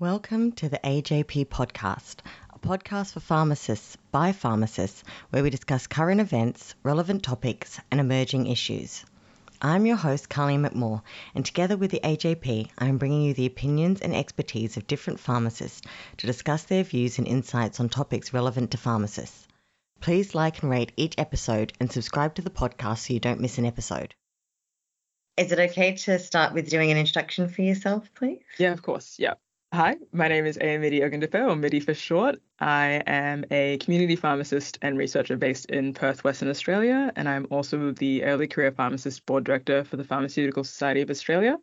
Welcome to the AJP podcast, a podcast for pharmacists by pharmacists where we discuss current events, relevant topics, and emerging issues. I'm your host, Carly McMaugh, and together with the AJP, I am bringing you the opinions and expertise of different pharmacists to discuss their views and insights on topics relevant to pharmacists. Please like and rate each episode and subscribe to the podcast so you don't miss an episode. Is it okay to start with doing an introduction for yourself, please? Yeah, of course. Yeah. Hi, my name is Ayomide Ogundipe, or Midi for short. I am a community pharmacist and researcher based in Perth, Western Australia, and I'm also the Early Career Pharmacist Board Director for the Pharmaceutical Society of Australia.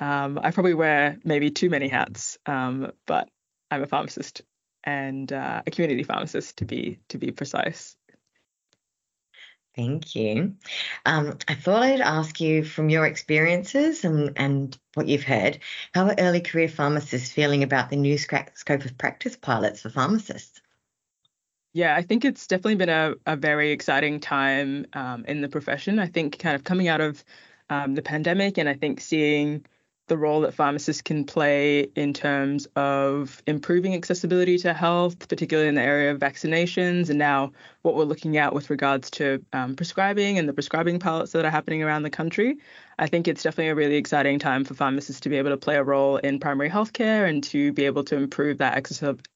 Um, I probably wear maybe too many hats, um, but I'm a pharmacist and uh, a community pharmacist to be to be precise. Thank you. Um, I thought I'd ask you from your experiences and, and what you've heard, how are early career pharmacists feeling about the new scope of practice pilots for pharmacists? Yeah, I think it's definitely been a, a very exciting time um, in the profession. I think kind of coming out of um, the pandemic and I think seeing the role that pharmacists can play in terms of improving accessibility to health, particularly in the area of vaccinations, and now what we're looking at with regards to um, prescribing and the prescribing pilots that are happening around the country. I think it's definitely a really exciting time for pharmacists to be able to play a role in primary healthcare and to be able to improve that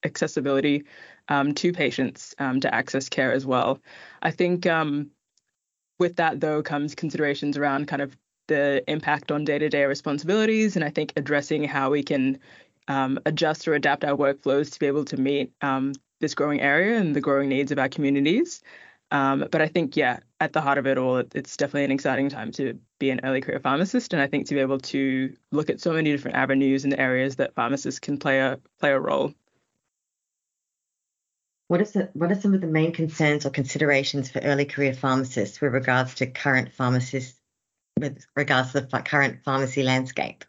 accessibility um, to patients um, to access care as well. I think um, with that, though, comes considerations around kind of the impact on day to day responsibilities, and I think addressing how we can um, adjust or adapt our workflows to be able to meet um, this growing area and the growing needs of our communities. Um, but I think, yeah, at the heart of it all, it's definitely an exciting time to be an early career pharmacist, and I think to be able to look at so many different avenues and areas that pharmacists can play a play a role. What is it, what are some of the main concerns or considerations for early career pharmacists with regards to current pharmacist with regards to the current pharmacy landscape?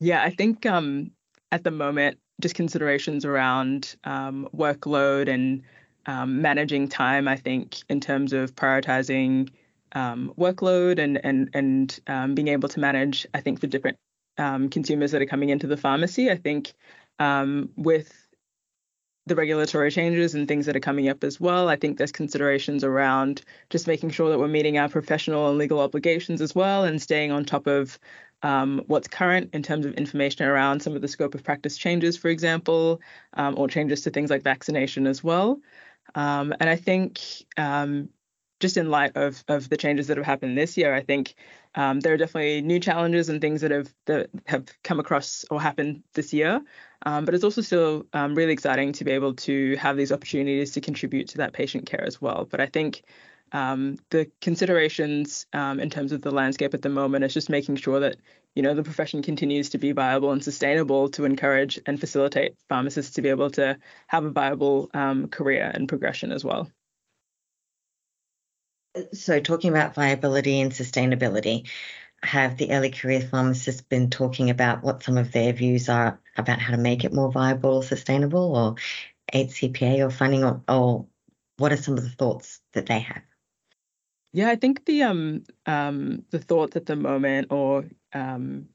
Yeah, I think um, at the moment, just considerations around um, workload and um, managing time. I think in terms of prioritizing um, workload and and and um, being able to manage. I think the different um, consumers that are coming into the pharmacy. I think with the regulatory changes and things that are coming up as well. I think there's considerations around just making sure that we're meeting our professional and legal obligations as well and staying on top of um, what's current in terms of information around some of the scope of practice changes, for example, um, or changes to things like vaccination as well. Um, and I think um, just in light of of the changes that have happened this year, I think um, there are definitely new challenges and things that have that have come across or happened this year. Um, but it's also still um, really exciting to be able to have these opportunities to contribute to that patient care as well. But I think um, the considerations um, in terms of the landscape at the moment is just making sure that you know the profession continues to be viable and sustainable to encourage and facilitate pharmacists to be able to have a viable um, career and progression as well. So, talking about viability and sustainability, have the early career pharmacists been talking about what some of their views are about how to make it more viable or sustainable, or 8CPA or funding, or, or what are some of the thoughts that they have? Yeah, I think the um um the thoughts at the moment, or um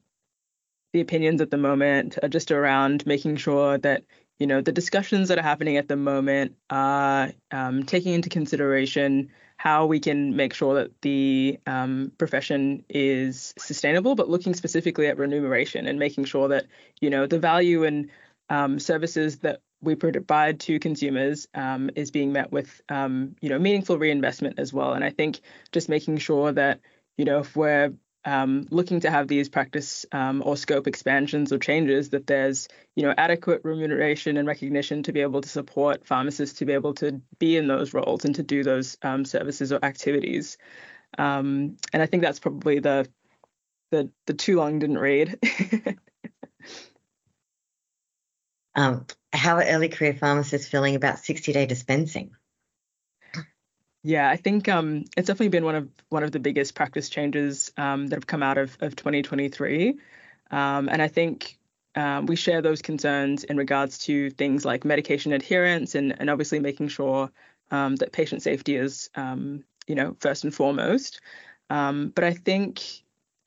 the opinions at the moment, are just around making sure that you know the discussions that are happening at the moment are um, taking into consideration how we can make sure that the um, profession is sustainable, but looking specifically at remuneration and making sure that you know the value and um, services that we provide to consumers um, is being met with um, you know meaningful reinvestment as well. And I think just making sure that you know if we're um, looking to have these practice um, or scope expansions or changes, that there's you know adequate remuneration and recognition to be able to support pharmacists to be able to be in those roles and to do those um, services or activities. Um, and I think that's probably the the the too long didn't read. Um, how are early career pharmacists feeling about 60 day dispensing? Yeah, I think um, it's definitely been one of one of the biggest practice changes um, that have come out of, of 2023, um, and I think um, we share those concerns in regards to things like medication adherence and and obviously making sure um, that patient safety is um, you know first and foremost. but I think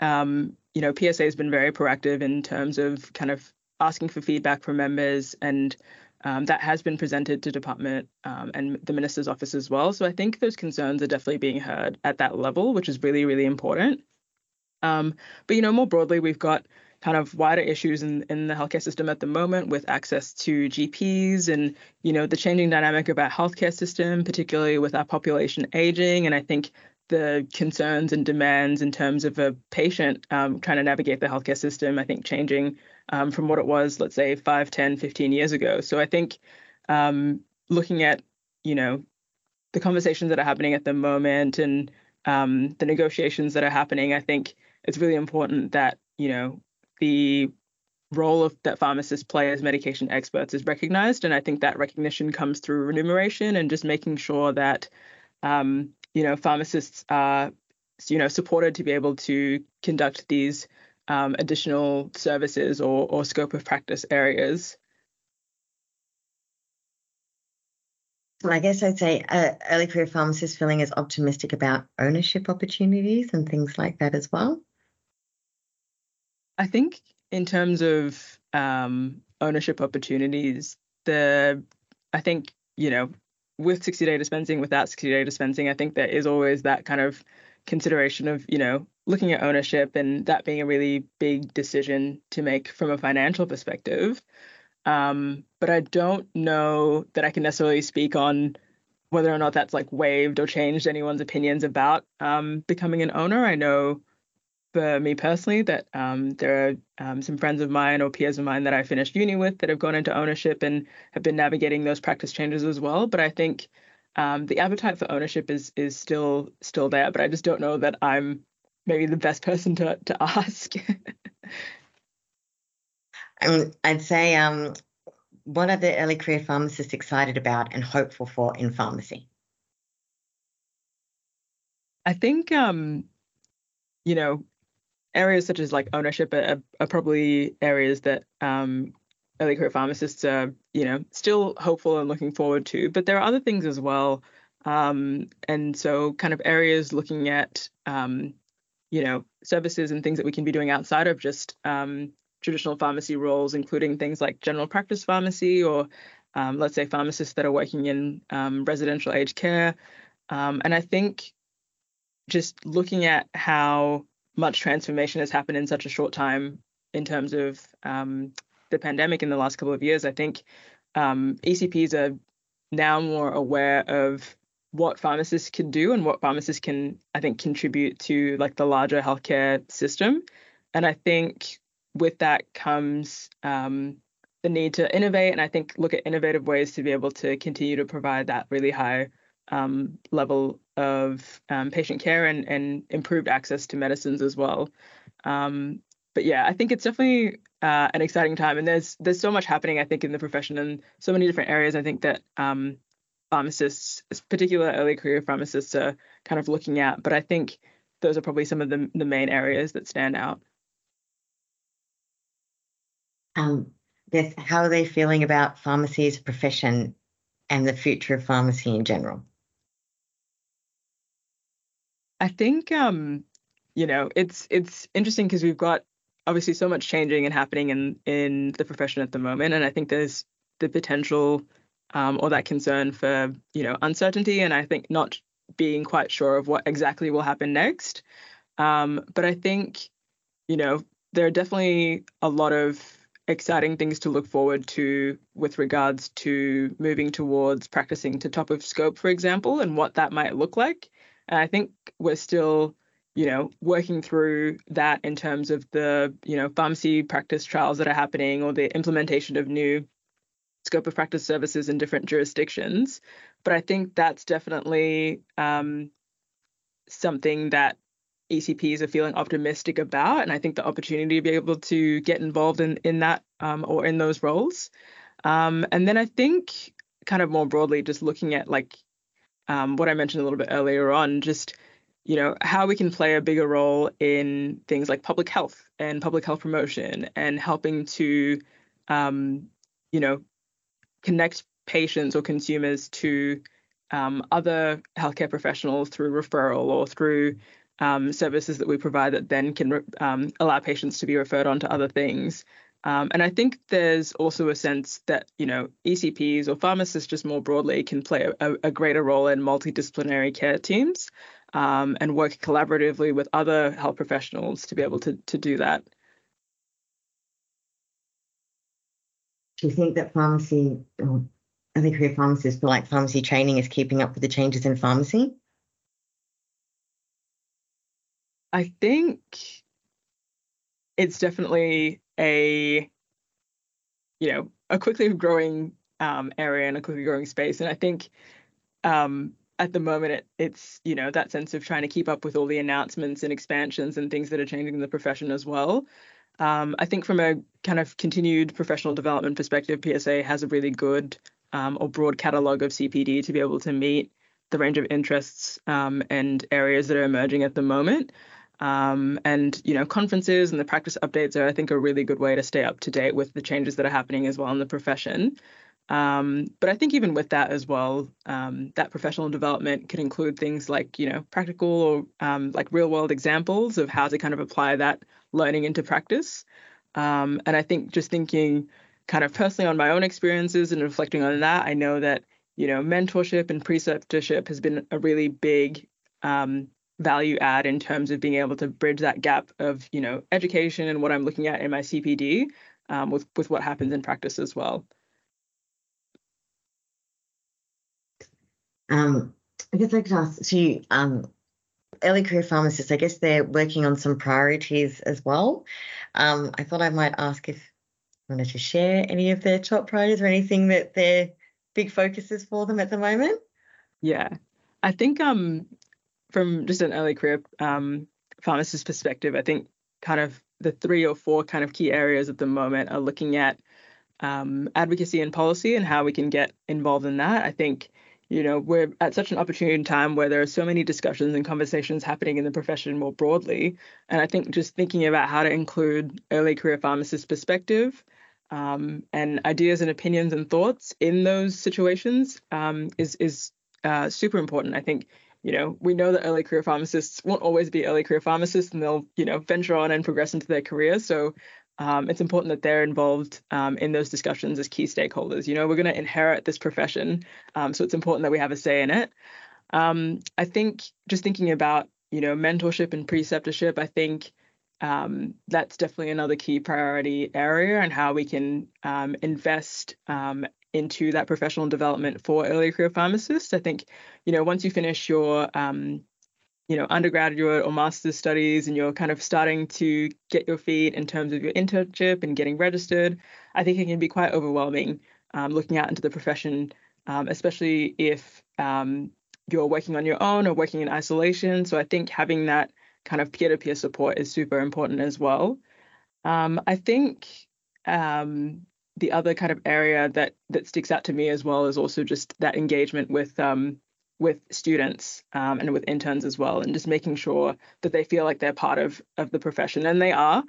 you know PSA has been very proactive in terms of kind of asking for feedback from members, and um, that has been presented to department um, and the minister's office as well. So I think those concerns are definitely being heard at that level, which is really, really important. Um, but you know, more broadly, we've got kind of wider issues in, in the healthcare system at the moment with access to GPs and you know the changing dynamic of our healthcare system, particularly with our population aging. And I think the concerns and demands in terms of a patient um, trying to navigate the healthcare system, I think changing um, from what it was, let's say, 5, 10, 15 years ago. So I think um, looking at, you know, the conversations that are happening at the moment and um, the negotiations that are happening, I think it's really important that, you know, the role of that pharmacists play as medication experts is recognized. And I think that recognition comes through remuneration and just making sure that, um, you know, pharmacists are, you know, supported to be able to conduct these um, additional services or, or scope of practice areas. Well, I guess I'd say uh, early career pharmacists feeling as optimistic about ownership opportunities and things like that as well. I think in terms of um, ownership opportunities, the I think you know with 60 day dispensing, without 60 day dispensing, I think there is always that kind of consideration of you know looking at ownership and that being a really big decision to make from a financial perspective. Um, but I don't know that I can necessarily speak on whether or not that's like waived or changed anyone's opinions about um, becoming an owner. I know for me personally that um, there are um, some friends of mine or peers of mine that I finished uni with that have gone into ownership and have been navigating those practice changes as well. But I think um, the appetite for ownership is is still still there. But I just don't know that I'm maybe the best person to to ask. um, I'd say, um, what are the early career pharmacists excited about and hopeful for in pharmacy? I think, um, you know, areas such as like ownership are, are probably areas that um, early career pharmacists are, you know, still hopeful and looking forward to. But there are other things as well. Um, and so, kind of areas looking at, um, you know, services and things that we can be doing outside of just um, traditional pharmacy roles, including things like general practice pharmacy or, um, let's say, pharmacists that are working in um, residential aged care. Um, and I think just looking at how much transformation has happened in such a short time in terms of um, the pandemic in the last couple of years, I think um, ECPs are now more aware of what pharmacists can do and what pharmacists can, I think, contribute to like the larger healthcare system. And I think with that comes um, the need to innovate and I think look at innovative ways to be able to continue to provide that really high um, level of um, patient care and, and improved access to medicines as well. Um, but yeah, I think it's definitely uh, an exciting time, and there's there's so much happening. I think in the profession and so many different areas. I think that um, pharmacists, particular early career pharmacists, are kind of looking at. But I think those are probably some of the the main areas that stand out. Um, Beth, how are they feeling about pharmacy as a profession and the future of pharmacy in general? I think um, you know it's it's interesting because we've got obviously so much changing and happening in in the profession at the moment, and I think there's the potential um, or that concern for you know uncertainty, and I think not being quite sure of what exactly will happen next. Um, but I think you know there are definitely a lot of exciting things to look forward to with regards to moving towards practicing to top of scope, for example, and what that might look like. And I think we're still, you know, working through that in terms of the, you know, pharmacy practice trials that are happening or the implementation of new scope of practice services in different jurisdictions. But I think that's definitely um, something that ECPs are feeling optimistic about, and I think the opportunity to be able to get involved in in that um, or in those roles. Um, and then I think, kind of more broadly, just looking at like um, what I mentioned a little bit earlier on, just you know how we can play a bigger role in things like public health and public health promotion and helping to um, you know connect patients or consumers to um, other healthcare professionals through referral or through um, services that we provide that then can um, allow patients to be referred on to other things. Um, and I think there's also a sense that, you know, ECPs or pharmacists just more broadly can play a, a greater role in multidisciplinary care teams um, and work collaboratively with other health professionals to be able to, to do that. Do you think that pharmacy, or early career pharmacists feel like pharmacy training is keeping up with the changes in pharmacy? I think it's definitely a you know a quickly growing um, area and a quickly growing space, and I think um, at the moment it, it's you know that sense of trying to keep up with all the announcements and expansions and things that are changing in the profession as well. Um, I think from a kind of continued professional development perspective, PSA has a really good um, or broad catalog of CPD to be able to meet the range of interests um, and areas that are emerging at the moment. Um, and you know, conferences and the practice updates are, I think, a really good way to stay up to date with the changes that are happening as well in the profession. Um, but I think even with that as well, um, that professional development could include things like you know practical or um, like real world examples of how to kind of apply that learning into practice. Um, and I think just thinking kind of personally on my own experiences and reflecting on that, I know that you know mentorship and preceptorship has been a really big um, value add in terms of being able to bridge that gap of you know education and what I'm looking at in my CPD um, with with what happens in practice as well. Um, I guess I could ask you, um, early career pharmacists. I guess they're working on some priorities as well. Um, I thought I might ask if you wanted to share any of their top priorities or anything that their big focuses for them at the moment. Yeah, I think um from just an early career um, pharmacist perspective, I think kind of the three or four kind of key areas at the moment are looking at um, advocacy and policy and how we can get involved in that. I think you know we're at such an opportune time where there are so many discussions and conversations happening in the profession more broadly, and I think just thinking about how to include early career pharmacists' perspective. Um, and ideas and opinions and thoughts in those situations um, is is uh, super important. I think you know, we know that early career pharmacists won't always be early career pharmacists and they'll, you know, venture on and progress into their career. So um, it's important that they're involved um, in those discussions as key stakeholders. You know, we're going to inherit this profession. Um, so it's important that we have a say in it. Um, I think just thinking about, you know, mentorship and preceptorship, I think um, that's definitely another key priority area and how we can um, invest into that professional development for early career pharmacists. I think, you know, once you finish your um, you know, undergraduate or master's studies and you're kind of starting to get your feet in terms of your internship and getting registered, I think it can be quite overwhelming um, looking out into the profession, um, especially if um, you're working on your own or working in isolation. So I think having that kind of peer-to-peer support is super important as well. Um, I think um, the other kind of area that that sticks out to me as well is also just that engagement with um, with students um, and with interns as well, and just making sure that they feel like they're part of of the profession, and they are.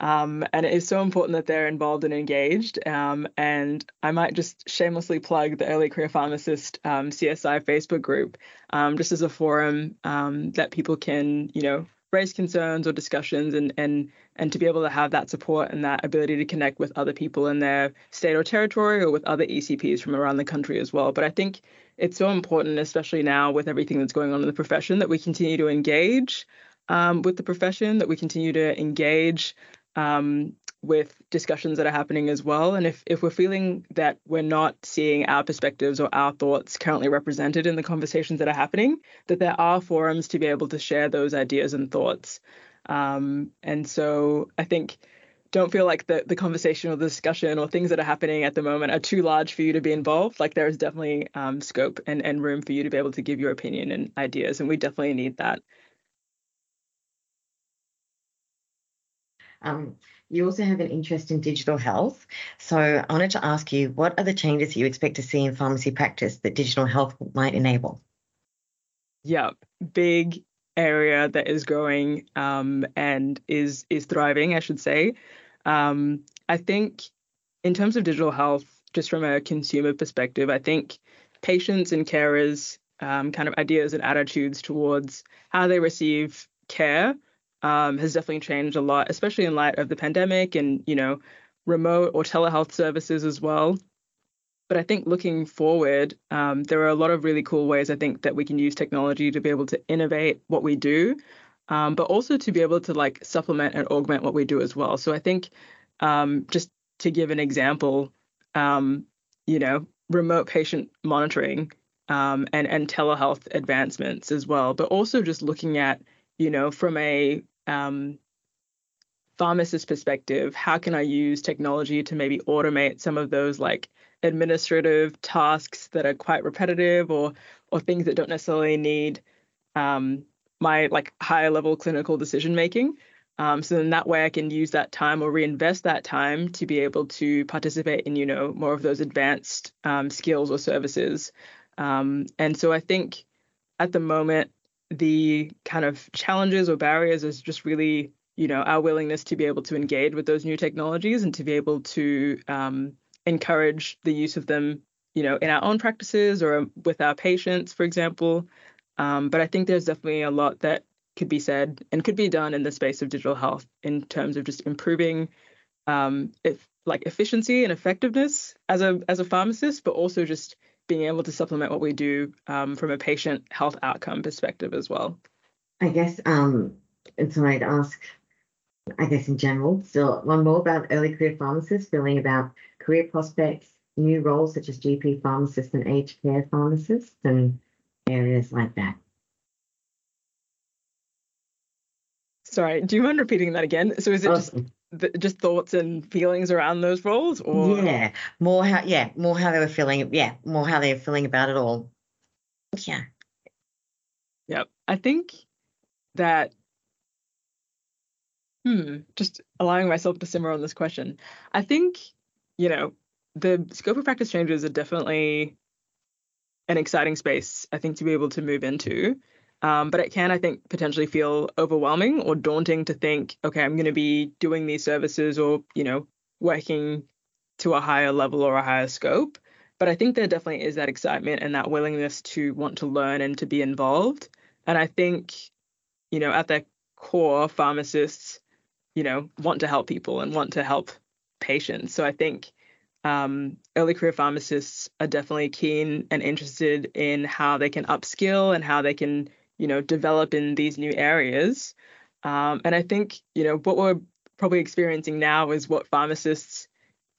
Um, and it is so important that they're involved and engaged. Um, and I might just shamelessly plug the Early Career Pharmacist um, CSI Facebook group, um, just as a forum um, that people can, you know, raise concerns or discussions and and and to be able to have that support and that ability to connect with other people in their state or territory or with other ECPs from around the country as well. But I think it's so important, especially now with everything that's going on in the profession, that we continue to engage um, with the profession, that we continue to engage um, with discussions that are happening as well. And if, if we're feeling that we're not seeing our perspectives or our thoughts currently represented in the conversations that are happening, that there are forums to be able to share those ideas and thoughts. Um, and so I think don't feel like the, the conversation or the discussion or things that are happening at the moment are too large for you to be involved. Like there is definitely um, scope and, and room for you to be able to give your opinion and ideas. And we definitely need that. Um, you also have an interest in digital health. So I wanted to ask you, what are the changes you expect to see in pharmacy practice that digital health might enable? Yeah, big area that is growing um, and is is thriving, I should say. Um, I think in terms of digital health, just from a consumer perspective, I think patients and carers um, kind of ideas and attitudes towards how they receive care um, has definitely changed a lot, especially in light of the pandemic and you know remote or telehealth services as well. But I think looking forward, um, there are a lot of really cool ways I think that we can use technology to be able to innovate what we do, um, but also to be able to like supplement and augment what we do as well. So I think um, just to give an example, um, you know, remote patient monitoring um, and and telehealth advancements as well, but also just looking at you know from a um, pharmacist perspective, how can I use technology to maybe automate some of those like administrative tasks that are quite repetitive or or things that don't necessarily need um, my like higher level clinical decision making. Um, so then that way, I can use that time or reinvest that time to be able to participate in, you know, more of those advanced um, skills or services. Um, and so I think at the moment, the kind of challenges or barriers is just really, you know, our willingness to be able to engage with those new technologies and to be able to um, encourage the use of them, you know, in our own practices or with our patients, for example. Um, but I think there's definitely a lot that could be said and could be done in the space of digital health in terms of just improving um, if, like efficiency and effectiveness as a as a pharmacist, but also just being able to supplement what we do um, from a patient health outcome perspective as well. I guess um, and so I'd ask, I guess in general, still one more about early career pharmacists, feeling about career prospects, new roles such as GP pharmacists and aged care pharmacists, and areas like that. Sorry, do you mind repeating that again? So is it just just thoughts and feelings around those roles, or yeah, more how yeah, more how they were feeling, yeah, more how they were feeling about it all. Yeah. Yep, I think that. Hmm, just allowing myself to simmer on this question. I think you know the scope of practice changes are definitely an exciting space. I think to be able to move into. Um, but it can, I think, potentially feel overwhelming or daunting to think, okay, I'm going to be doing these services or, you know, working to a higher level or a higher scope. But I think there definitely is that excitement and that willingness to want to learn and to be involved. And I think, you know, at their core, pharmacists, you know, want to help people and want to help patients. So I think um, early career pharmacists are definitely keen and interested in how they can upskill and how they can you know, develop in these new areas. Um, and I think, you know, what we're probably experiencing now is what pharmacists,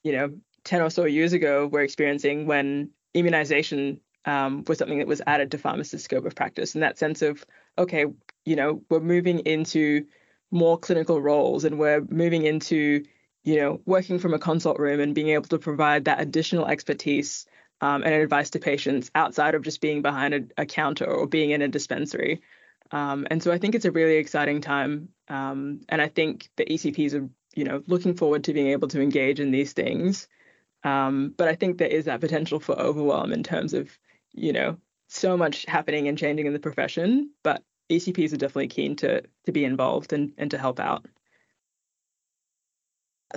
you know, 10 or so years ago were experiencing when immunization um, was something that was added to pharmacists' scope of practice. And that sense of, okay, you know, we're moving into more clinical roles and we're moving into, you know, working from a consult room and being able to provide that additional expertise um, and advice to patients outside of just being behind a, a counter or being in a dispensary. Um, and so I think it's a really exciting time. Um, and I think the ECPs are, you know, looking forward to being able to engage in these things. Um, but I think there is that potential for overwhelm in terms of, you know, so much happening and changing in the profession. But ECPs are definitely keen to to be involved and, and to help out.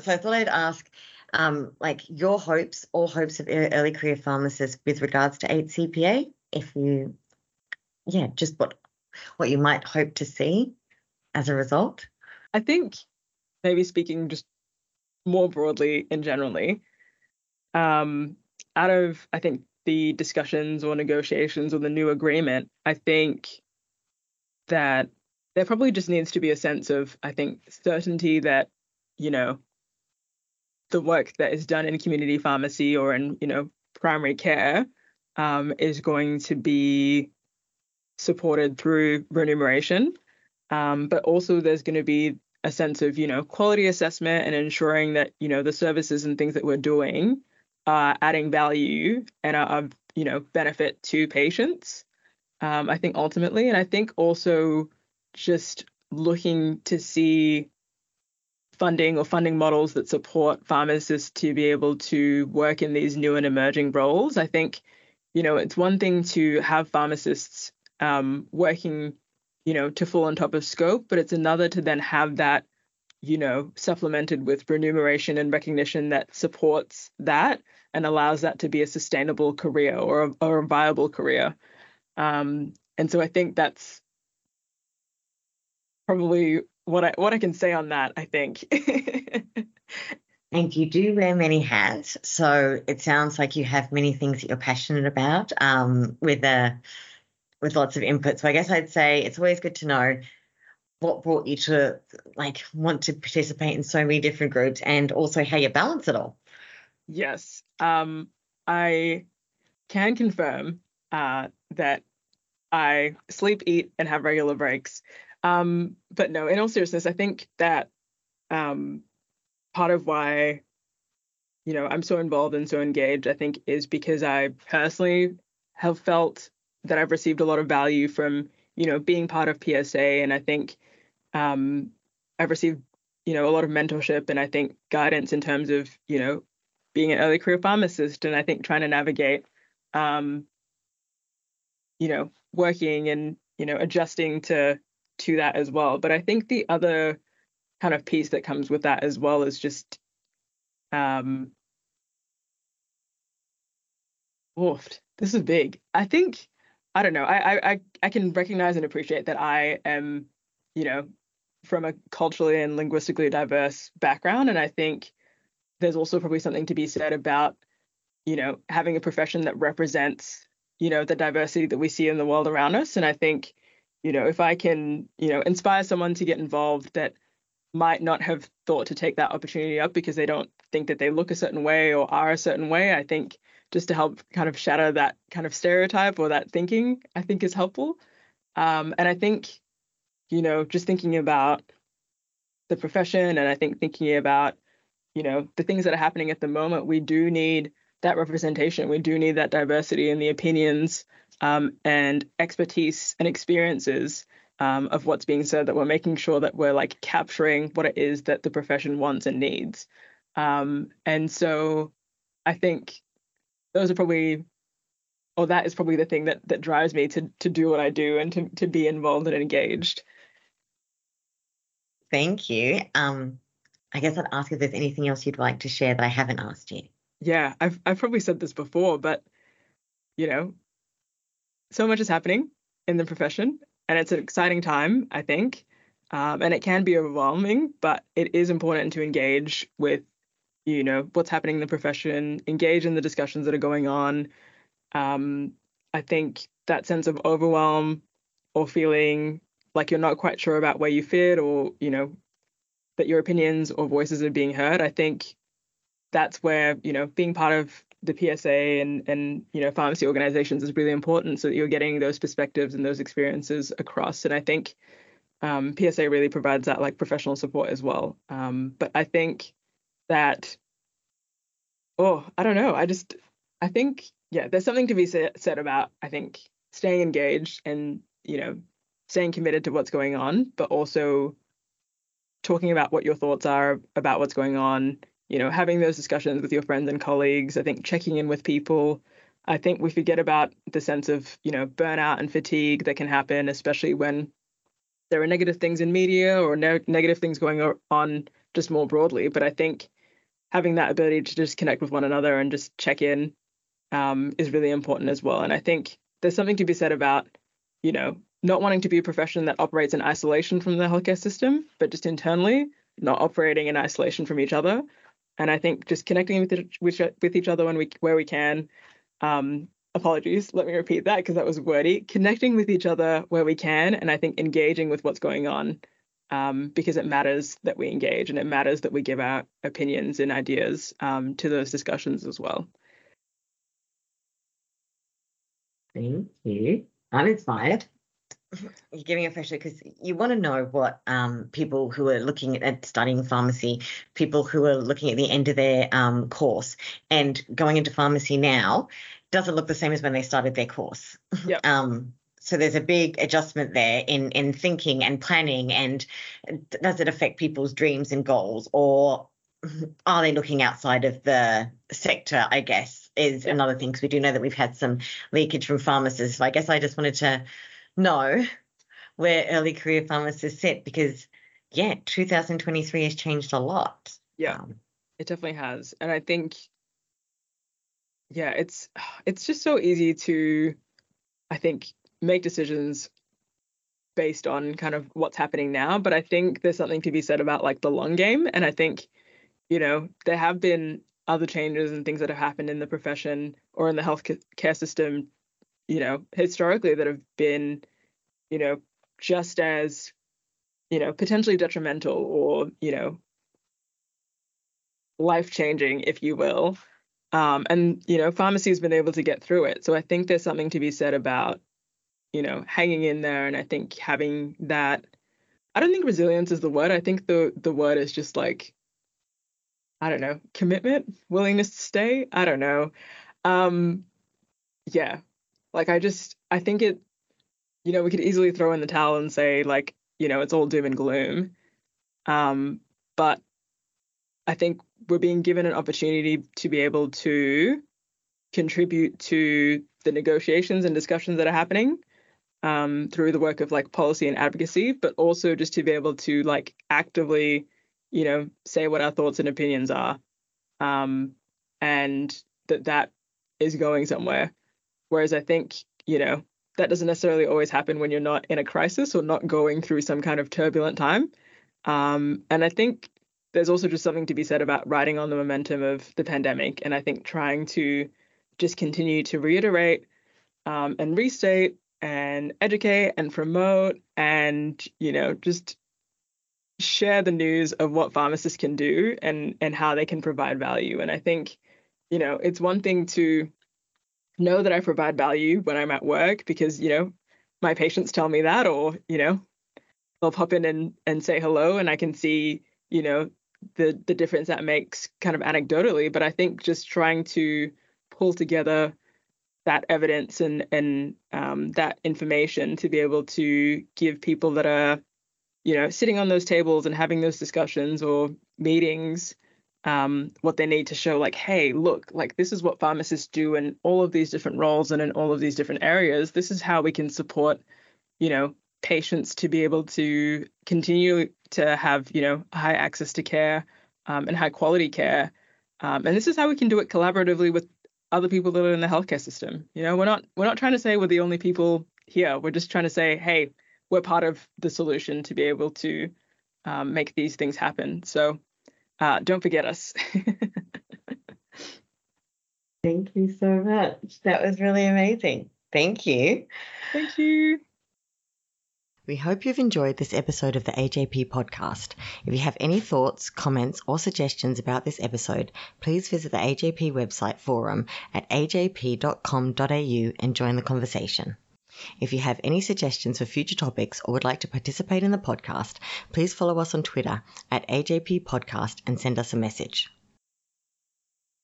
So I thought I'd ask, um, like your hopes or hopes of early career pharmacists with regards to 8CPA, if you, yeah, just what what you might hope to see as a result? I think maybe speaking just more broadly and generally, um, out of I think the discussions or negotiations or the new agreement, I think that there probably just needs to be a sense of I think certainty that you know the work that is done in community pharmacy or in you know primary care um, is going to be supported through remuneration, um, but also there's going to be a sense of you know quality assessment and ensuring that you know the services and things that we're doing are adding value and are of you know benefit to patients. Um, I think ultimately, and I think also just looking to see funding or funding models that support pharmacists to be able to work in these new and emerging roles. I think, you know, it's one thing to have pharmacists um, working, you know, to full on top of scope, but it's another to then have that, you know, supplemented with remuneration and recognition that supports that and allows that to be a sustainable career or a, or a viable career. Um, and so I think that's probably what I what I can say on that, I think. And you do wear many hats, so it sounds like you have many things that you're passionate about um, with a with lots of input. So I guess I'd say it's always good to know what brought you to like want to participate in so many different groups and also how you balance it all. Yes. Um, I can confirm uh, that I sleep, eat, and have regular breaks. Um, but no, in all seriousness, I think that um, part of why you know I'm so involved and so engaged, I think, is because I personally have felt that I've received a lot of value from you know being part of PSA, and I think um, I've received you know a lot of mentorship and I think guidance in terms of you know being an early career pharmacist, and I think trying to navigate um, you know working and you know adjusting to to that as well. But I think the other kind of piece that comes with that as well is just um. This is big. I think I don't know. I I I can recognize and appreciate that I am, you know, from a culturally and linguistically diverse background, and I think there's also probably something to be said about, you know, having a profession that represents, you know, the diversity that we see in the world around us. And I think, you know, if I can, you know, inspire someone to get involved that might not have thought to take that opportunity up because they don't think that they look a certain way or are a certain way. I think just to help kind of shatter that kind of stereotype or that thinking, I think is helpful. Um, and I think, you know, just thinking about the profession and I think thinking about, you know, the things that are happening at the moment, we do need that representation. We do need that diversity in the opinions um, and expertise and experiences um, of what's being said, that we're making sure that we're like capturing what it is that the profession wants and needs. Um, and so I think those are probably, or that is probably the thing that that drives me to to do what I do and to to be involved and engaged. Thank you. Um, I guess I'd ask if there's anything else you'd like to share that I haven't asked you. Yeah, I've I've probably said this before, but you know, so much is happening in the profession and it's an exciting time, I think. Um, and it can be overwhelming, but it is important to engage with, you know, what's happening in the profession, engage in the discussions that are going on. Um, I think that sense of overwhelm or feeling like you're not quite sure about where you fit or, you know, that your opinions or voices are being heard, I think that's where, you know, being part of the PSA and and you know pharmacy organizations is really important so that you're getting those perspectives and those experiences across. And I think um, PSA really provides that like professional support as well. Um, but I think that oh I don't know I just I think yeah there's something to be said about I think staying engaged and you know staying committed to what's going on, but also talking about what your thoughts are about what's going on you know, having those discussions with your friends and colleagues, I think checking in with people. I think we forget about the sense of, you know, burnout and fatigue that can happen, especially when there are negative things in media or ne- negative things going on just more broadly. But I think having that ability to just connect with one another and just check in um, is really important as well. And I think there's something to be said about, you know, not wanting to be a profession that operates in isolation from the healthcare system, but just internally, not operating in isolation from each other. And I think just connecting with with, with each other when we where we can. Um, apologies, let me repeat that because that was wordy. Connecting with each other where we can, and I think engaging with what's going on um, because it matters that we engage and it matters that we give our opinions and ideas um, to those discussions as well. Thank you. I'm inspired you're giving a pressure because you want to know what um, people who are looking at studying pharmacy, people who are looking at the end of their um, course and going into pharmacy now, doesn't look the same as when they started their course. Yep. Um, so there's a big adjustment there in in thinking and planning, and does it affect people's dreams and goals, or are they looking outside of the sector? I guess is yep. another thing because we do know that we've had some leakage from pharmacists. So I guess I just wanted to know where early career pharmacists sit because yeah 2023 has changed a lot. Yeah. Um, it definitely has. And i think yeah it's it's just so easy to i think make decisions based on kind of what's happening now. But i think there's something to be said about like the long game. And i think you know, there have been other changes and things that have happened in the profession or in the healthcare system, you know, historically that have been, you know, just as, you know, potentially detrimental or, you know, life changing, if you will. Um, and, you know, pharmacy has been able to get through it. So I think there's something to be said about, you know, hanging in there. And I think having that, I don't think resilience is the word. I think the the word is just like, I don't know, commitment, willingness to stay. I don't know. Um, yeah, like I just, I think it, you know, we could easily throw in the towel and say like, you know, it's all doom and gloom. Um, but I think we're being given an opportunity to be able to contribute to the negotiations and discussions that are happening um, through the work of like policy and advocacy, but also just to be able to like actively, you know, say what our thoughts and opinions are, um, and that that is going somewhere. Whereas I think, you know, that doesn't necessarily always happen when you're not in a crisis or not going through some kind of turbulent time. Um, and I think there's also just something to be said about riding on the momentum of the pandemic. And I think trying to just continue to reiterate um, and restate and educate and promote and, you know, just share the news of what pharmacists can do and and how they can provide value. And I think, you know, it's one thing to know that I provide value when I'm at work because, you know, my patients tell me that or, you know, they'll pop in and, and say hello and I can see, you know, the the difference that makes kind of anecdotally. But I think just trying to pull together that evidence and and um, that information to be able to give people that are you know sitting on those tables and having those discussions or meetings um, what they need to show like hey look like this is what pharmacists do in all of these different roles and in all of these different areas. This is how we can support you know patients to be able to continue to have you know high access to care um, and high quality care. Um, and this is how we can do it collaboratively with other people that are in the healthcare system. You know we're not we're not trying to say we're the only people here. We're just trying to say hey we're part of the solution to be able to um, make these things happen. So uh, don't forget us. Thank you so much. That was really amazing. Thank you. Thank you. We hope you've enjoyed this episode of the AJP podcast. If you have any thoughts, comments, or suggestions about this episode, please visit the AJP website forum at ajp.com.au and join the conversation. If you have any suggestions for future topics or would like to participate in the podcast, please follow us on Twitter at AJP Podcast and send us a message.